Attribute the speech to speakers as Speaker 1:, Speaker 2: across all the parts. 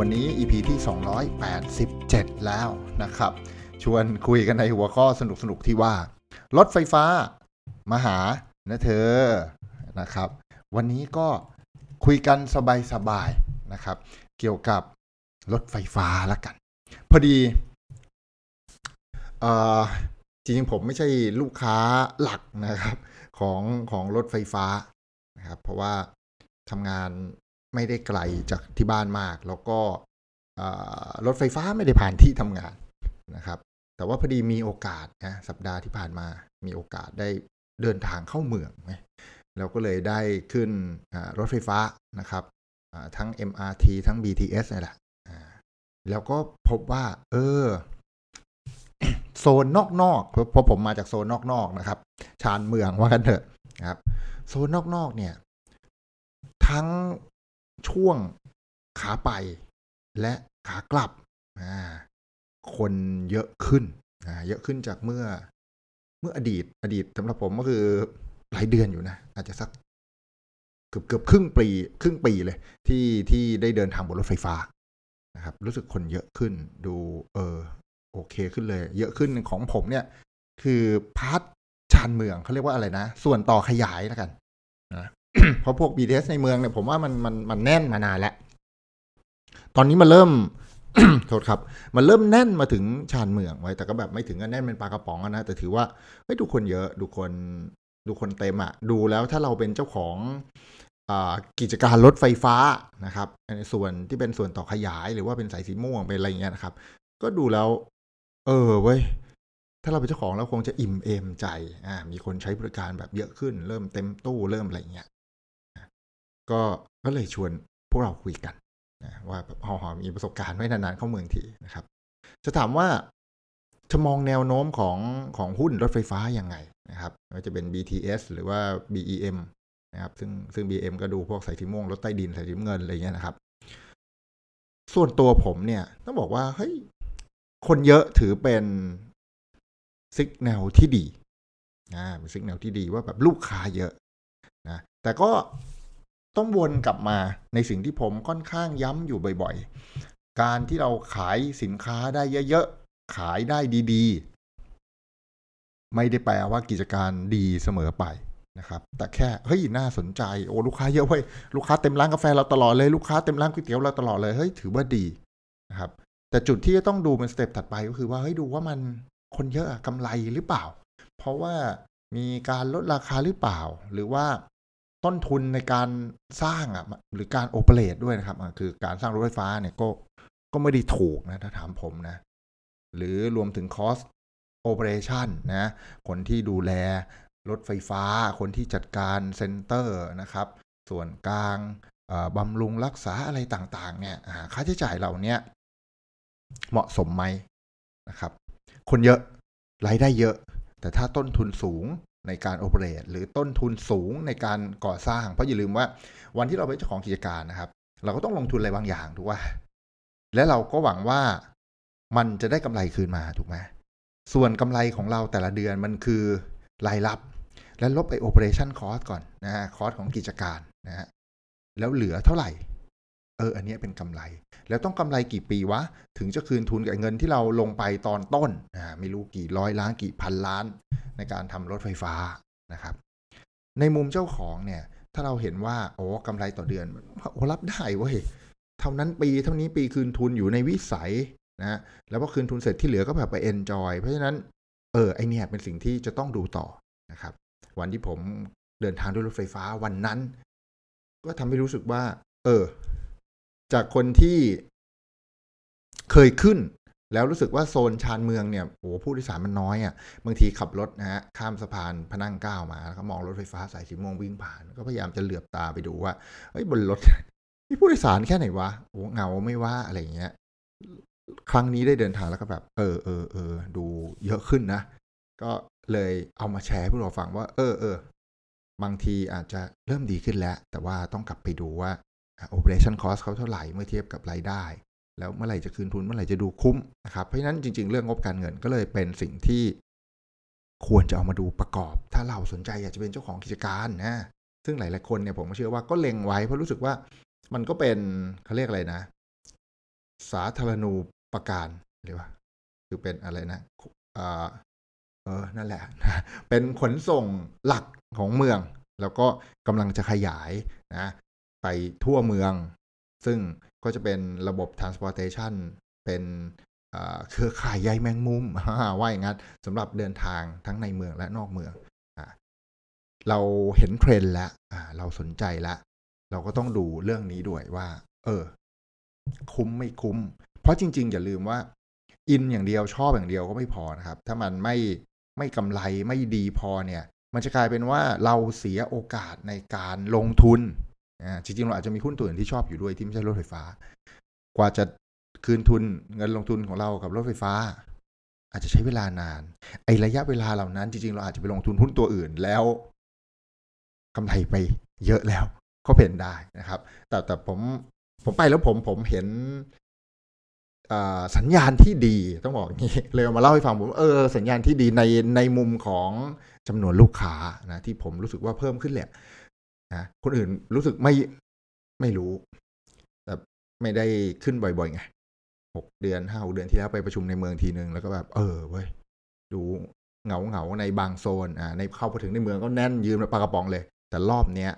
Speaker 1: วันนี้ EP ที่ 287 แล้วนะครับ ชวนคุยกันในหัวข้อสนุกๆที่ว่า รถไฟฟ้ามาหานะเธอนะครับ วันนี้ก็คุยกันสบายๆนะครับ เกี่ยวกับรถไฟฟ้าละกัน พอดีอจริงๆผมไม่ใช่ลูกค้าหลักนะครับ ของของรถไฟฟ้านะครับ เพราะว่าทำงาน ไม่ได้ไกลจากที่บ้านมาก แล้วก็รถไฟฟ้าไม่ได้ผ่านที่ทำงานนะครับ แต่ว่าพอดีมีโอกาสนะสัปดาห์ที่ผ่านมา มีโอกาสได้เดินทางเข้าเมืองไหมแล้วก็เลยได้ขึ้นรถไฟฟ้านะครับทั้ง MRT ทั้ง BTS นี่แหละแล้วก็พบว่า เออ โซนนอกๆเพราะผมมาจากโซนนอกๆนะครับ ชานเมืองว่ากันเถอะนะครับ โซนนอกๆเนี่ย ทั้ง ช่วงขาไปและขากลับ คนเยอะขึ้น เยอะขึ้นจากเมื่อ เมื่ออดีต อดีตสำหรับผมก็คือหลายเดือนอยู่นะ อาจจะสักเกือบเกือบครึ่งปี ครึ่งปีเลย ที่ที่ได้เดินทางบนรถไฟฟ้านะครับ รู้สึกคนเยอะขึ้น ดู เออ โอเคขึ้นเลย เยอะขึ้นของผมเนี่ย คือพาร์ทชานเมืองเขาเรียกว่าอะไรนะ ส่วนต่อขยายแล้วกันนะ เพราะพวก BTS ในเมืองเนี่ยผมว่ามันมันมันแน่นมานานแล้ว ตอนนี้มันเริ่มโทษครับ มันเริ่มแน่นมาถึงชานเมืองไว้ แต่ก็แบบไม่ถึงกับแน่นเป็นปลากระป๋องนะ แต่ถือว่าเฮ้ยดูคนเยอะดูคนดูคนเต็มอะดูแล้วถ้าเราเป็นเจ้าของอกิจการรถไฟฟ้านะครับในส่วนที่เป็นส่วนต่อขยายหรือว่าเป็นสายสีม่วงเป็นอะไรเงี้ยนะครับ ก็ดูแล้ว เออเว้ยถ้าเราเป็นเจ้าของแล้วคงจะอิ่มเอมใจอ่ามีคนใช้บริการแบบเยอะขึ้น เริ่มเต็มตู้เริ่มอะไรเงี้ย ก็ก็เลยชวนพวกเราคุยกันนะว่าแบบหอมีประสบการณ์ไม่นานๆเข้าเมืองทีนะครับ จะถามว่าจะมองแนวโน้มของของหุ้นรถไฟฟ้ายังไงนะครับว่าจะเป็น BTS หรือว่า BEM นะครับ ซึ่งซึ่ง BM ก็ดูพวกสายสีม่วงรถใต้ดินสายสีเงินอะไรเงี้ยนะครับ ส่วนตัวผมเนี่ย ต้องบอกว่าเฮ้ยคนเยอะถือเป็นสิกแนวที่ดีอ่าเป็นสิกแนวที่ดีว่าแบบลูกค้าเยอะนะแต่ก็ ต้องวนกลับมาในสิ่งที่ผมค่อนข้างย้ำอยู่บ่อยๆ การที่เราขายสินค้าได้เยอะๆ ขายได้ดีๆ ไม่ได้แปลว่ากิจการดีเสมอไปนะครับ แต่แค่เฮ้ยน่าสนใจโอ้ลูกค้าเยอะเว้ยลูกค้าเต็มร้านกาแฟเราตลอดเลยลูกค้าเต็มร้านก๋วยเตี๋ยวเราตลอดเลยเฮ้ยถือว่าดีนะครับ แต่จุดที่จะต้องดูเป็นสเต็ปถัดไปก็คือว่าเฮ้ยดูว่ามันคนเยอะอะกำไรหรือเปล่า เพราะว่ามีการลดราคาหรือเปล่า หรือว่า ต้นทุนในการสร้างอะหรือการโอเปเรตด้วยนะครับคือการสร้างรถไฟฟ้าเนี่ยก็ก็ไม่ได้ถูกนะถ้าถามผมนะ หรือรวมถึง cost operation นะคนที่ดูแลรถไฟฟ้า คนที่จัดการ center นะครับ ส่วนกลางบำรุงรักษาอะไรต่างๆ เนี่ยค่าใช้จ่ายเหล่านี้เหมาะสมไหมนะครับ คนเยอะรายได้เยอะ แต่ถ้าต้นทุนสูง ในการ operate หรือต้นทุนสูงในการก่อสร้าง เพราะอย่าลืมว่าวันที่เราเป็นเจ้าของกิจการนะครับ เราก็ต้องลงทุนอะไรบางอย่างถูกป่ะและเราก็หวังว่ามันจะได้กำไรคืนมาถูกไหมส่วนกำไรของเราแต่ละเดือนมันคือรายรับ และลบไปโอเปอเรชั่นคอสก่อนนะฮะคอสของกิจการนะฮะแล้วเหลือเท่าไหร่ เอออันนี้เป็นกำไร แล้วต้องกำไรกี่ปีวะ ถึงจะคืนทุนกับเงินที่เราลงไปตอนต้นอ่าไม่รู้กี่ร้อยล้านกี่พันล้าน ในการทำรถไฟฟ้านะครับ ในมุมเจ้าของเนี่ย ถ้าเราเห็นว่าโอ้กำไรต่อเดือนโอ้รับได้เว้ยเท่านั้นปีเท่านี้ปีคืนทุนอยู่ในวิสัยนะแล้วพอคืนทุนเสร็จที่เหลือก็แบบไปเอนจอยเพราะฉะนั้นเออไอเนี่ยเป็นสิ่งที่จะต้องดูต่อนะครับ วันที่ผมเดินทางด้วยรถไฟฟ้าวันนั้น ก็ทำให้รู้สึกว่า เออ จากคนที่เคยขึ้น แล้วรู้สึกว่าโซนชานเมืองเนี่ยโอ้ผู้โดยสารมันน้อยอะ่ะบางทีขับรถนะฮะข้ามสะพานพนั่งเก้ามาแล้วก็มองรถไฟฟ้าสายสีม่วงวิ่งผ่าน ก็พยายามจะเหลือบตาไปดูว่าเฮ้ยบนรถมีผู้โดยสารแค่ไหนวะโอ้เงาไม่ว่าอะไรเงี้ยครั้งนี้ได้เดินทางแล้วก็แบบ เออเออเออดูเยอะขึ้นนะ ก็เลยเอามาแชร์ให้พวกเราฟังว่า เออเออบางทีอาจจะเริ่มดีขึ้นแล้ว แต่ว่าต้องกลับไปดูว่า operation cost เขาเท่าไหร่เมื่อเทียบกับรายได้ แล้วเมื่อไหร่จะคืนทุนเมื่อไหร่จะดูคุ้มนะครับเพราะฉะนั้นจริง ๆ เรื่องงบการเงินก็เลยเป็นสิ่งที่ควรจะเอามาดูประกอบ ถ้าเราสนใจอยากจะเป็นเจ้าของกิจการนะซึ่งหลาย ๆ คนเนี่ยผมเชื่อว่าก็เล็งไว้เพราะรู้สึกว่ามันก็เป็นเขาเรียกอะไรนะ สาธารณูปการหรือว่าคือเป็นอะไรนะเออเออนั่นแหละ เป็นขนส่งหลักของเมือง แล้วก็กำลังจะขยายนะ ไปทั่วเมือง ซึ่งก็จะเป็นระบบ transportation เป็นเครือข่ายใยแมงมุมว่าอย่างนั้นสำหรับเดินทางทั้งในเมืองและนอกเมือง เราเห็นเทรนด์แล้วเราสนใจแล้ว เราก็ต้องดูเรื่องนี้ด้วยว่า เออ คุ้มไม่คุ้ม เพราะจริง ๆ อย่าลืมว่า อินอย่างเดียวชอบอย่างเดียวก็ไม่พอนะครับ ถ้ามันไม่ไม่กำไรไม่ดีพอเนี่ย มันจะกลายเป็นว่าเราเสียโอกาสในการลงทุน จริงๆเราอาจจะมีหุ้นตัวอื่นที่ชอบอยู่ด้วยที่ไม่ใช่รถไฟฟ้า กว่าจะคืนทุนเงินลงทุนของเรากับรถไฟฟ้า อาจจะใช้เวลานาน ไอระยะเวลาเหล่านั้น จริงๆ เราอาจจะไปลงทุนหุ้นตัวอื่นแล้วกำไรไปเยอะแล้วก็เป็นได้นะครับ แต่แต่ผมผมไปแล้วผมผมเห็นสัญญาณที่ดีต้องบอกอย่างนี้เลยมาเล่าให้ฟังผมเออสัญญาณที่ดีในในมุมของจำนวนลูกค้านะที่ผมรู้สึกว่าเพิ่มขึ้นแหละ นะคนอื่นรู้สึกไม่ไม่รู้ แต่ไม่ได้ขึ้นบ่อยๆไงหกเดือนห้าเดือนที่แล้วไปประชุมในเมืองทีนึงแล้วก็แบบ เออเว้ยดูเหงาเหงาในบางโซนอ่าในเข้าไปถึงในเมืองก็แน่นยืนปลากระป๋องเลย แต่รอบเนี้ย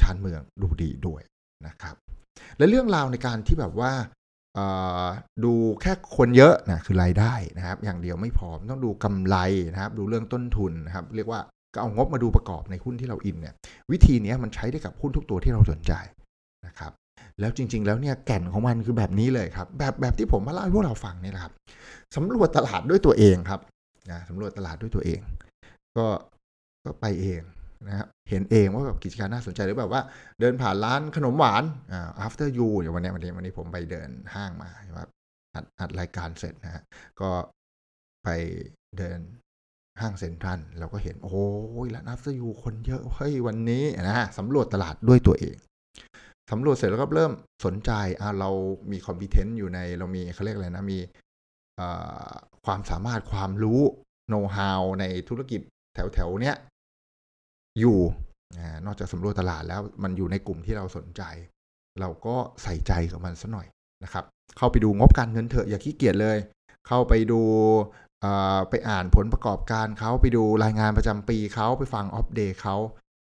Speaker 1: ชานเมืองดูดีด้วยนะครับ และเรื่องราวในการที่แบบว่าดูแค่คนเยอะนะคือรายได้นะครับ อย่างเดียวไม่พอต้องดูกำไรนะครับ ดูเรื่องต้นทุนนะครับ เรียกว่า ก็เอางบมาดูประกอบในหุ้นที่เราอินเนี่ยวิธีนี้มันใช้ได้กับหุ้นทุกตัวที่เราสนใจนะครับแล้วจริง ๆ แล้วเนี่ยแก่นของมันคือแบบนี้เลยครับ แบบแบบที่ผมมาเล่าให้พวกเราฟังนี่แหละครับสำรวจตลาดด้วยตัวเองครับนะสำรวจตลาดด้วยตัวเอง ก็ก็ไปเองนะครับเห็นเองว่าแบบกิจการน่าสนใจหรือแบบว่าเดินผ่านร้านขนมหวานอ่า after you อย่างวันนี้วันนี้วันนี้ผมไปเดินห้างมาว่าอัดอัดรายการเสร็จนะฮะก็ไปเดิน ห้างเซ็นทรัลเราก็เห็น โอ้ยร้าน after you คนเยอะเฮ้ยวันนี้นะสำรวจตลาดด้วยตัวเองสำรวจเสร็จแล้วก็เริ่มสนใจอ่าเรามีคอมพิเทนต์อยู่ในเรามีเขาเรียกอะไรนะมีความสามารถความรู้โน้ตฮาวในธุรกิจแถวแถวเนี้ยอยู่นอกจากสำรวจตลาดแล้วมันอยู่ในกลุ่มที่เราสนใจ เราก็ใส่ใจกับมันสัหน่อยนะครับ เข้าไปดูงบการเงินเถอะอย่าขี้เกียจเลย เข้าไปดู ไปอ่านผลประกอบการเขาไปดูรายงานประจำปีเขาไปฟังอัปเดตเขา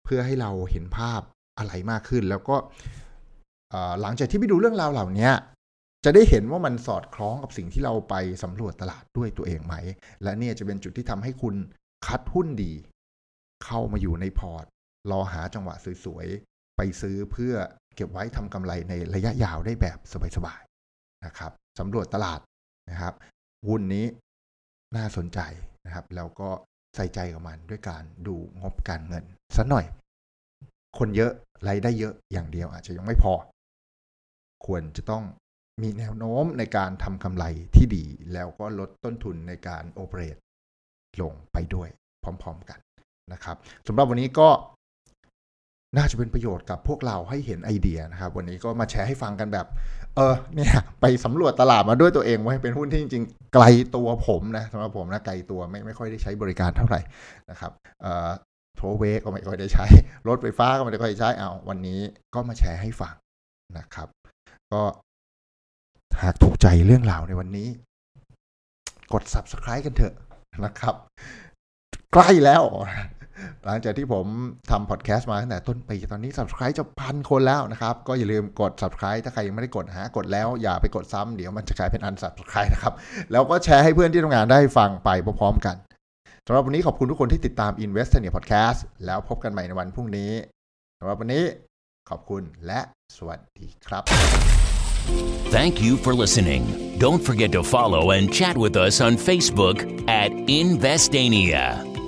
Speaker 1: เพื่อให้เราเห็นภาพอะไรมากขึ้น แล้วก็หลังจากที่ไปดูเรื่องราวเหล่านี้จะได้เห็นว่ามันสอดคล้องกับสิ่งที่เราไปสำรวจตลาดด้วยตัวเองไหม และนี่จะเป็นจุดที่ทำให้คุณคัดหุ้นดี เข้ามาอยู่ในพอร์ต รอหาจังหวะสวยๆ ไปซื้อเพื่อเก็บไว้ทำกำไรในระยะยาวได้แบบสบายๆนะครับสำรวจตลาดนะครับ หุ้นนี้ น่าสนใจนะครับ แล้วก็ใส่ใจกับมันด้วยการดูงบการเงินสัหน่อย คนเยอะรายได้เยอะอย่างเดียวอาจจะยังไม่พอ ควรจะต้องมีแนวโน้มในการทำกำไรที่ดี แล้วก็ลดต้นทุนในการโอเปเรตลงไปด้วยพร้อม ๆกันนะครับสำหรับวันนี้ก็ น่าจะเป็นประโยชน์กับพวกเราให้เห็นไอเดียนะครับ วันนี้ก็มาแชร์ให้ฟังกันแบบ เออเนี่ยไปสำรวจตลาดมาด้วยตัวเองว่าเป็นหุ้นที่จริงๆ ไกลตัวผมนะสำหรับผมนะไกลตัวไม่ไม่ค่อยได้ใช้บริการเท่าไหร่นะครับเอ่อโทรเวกก็ไม่ค่อยได้ใช้ รถไฟฟ้าก็ไม่ได้ค่อยใช้เอาวันนี้ก็มาแชร์ให้ฟังนะครับ ก็หากถูกใจเรื่องราวในวันนี้ กด subscribe กันเถอะนะครับ ใกล้แล้ว หลังจากที่ผมทำพอดแคสต์มาตั้งแต่ต้นปีตอนนี้ subscribe จะพันคนแล้วนะครับ ก็อย่าลืมกด subscribe ถ้าใครยังไม่ได้กดหากดแล้วอย่าไปกดซ้ำเดี๋ยวมันจะกลายเป็นอัน subscribe นะครับ แล้วก็แชร์ให้เพื่อนที่ทำงานได้ฟังไปพร้อมๆกันสำหรับวันนี้ขอบคุณทุกคนที่ติดตาม Invest เนี่ย Podcast แล้วพบกันใหม่ในวันพรุ่งนี้สำหรับวันนี้ขอบคุณและสวัสดีครับ
Speaker 2: Thank you for listening. Don't forget to follow and chat with us on Facebook at Investania.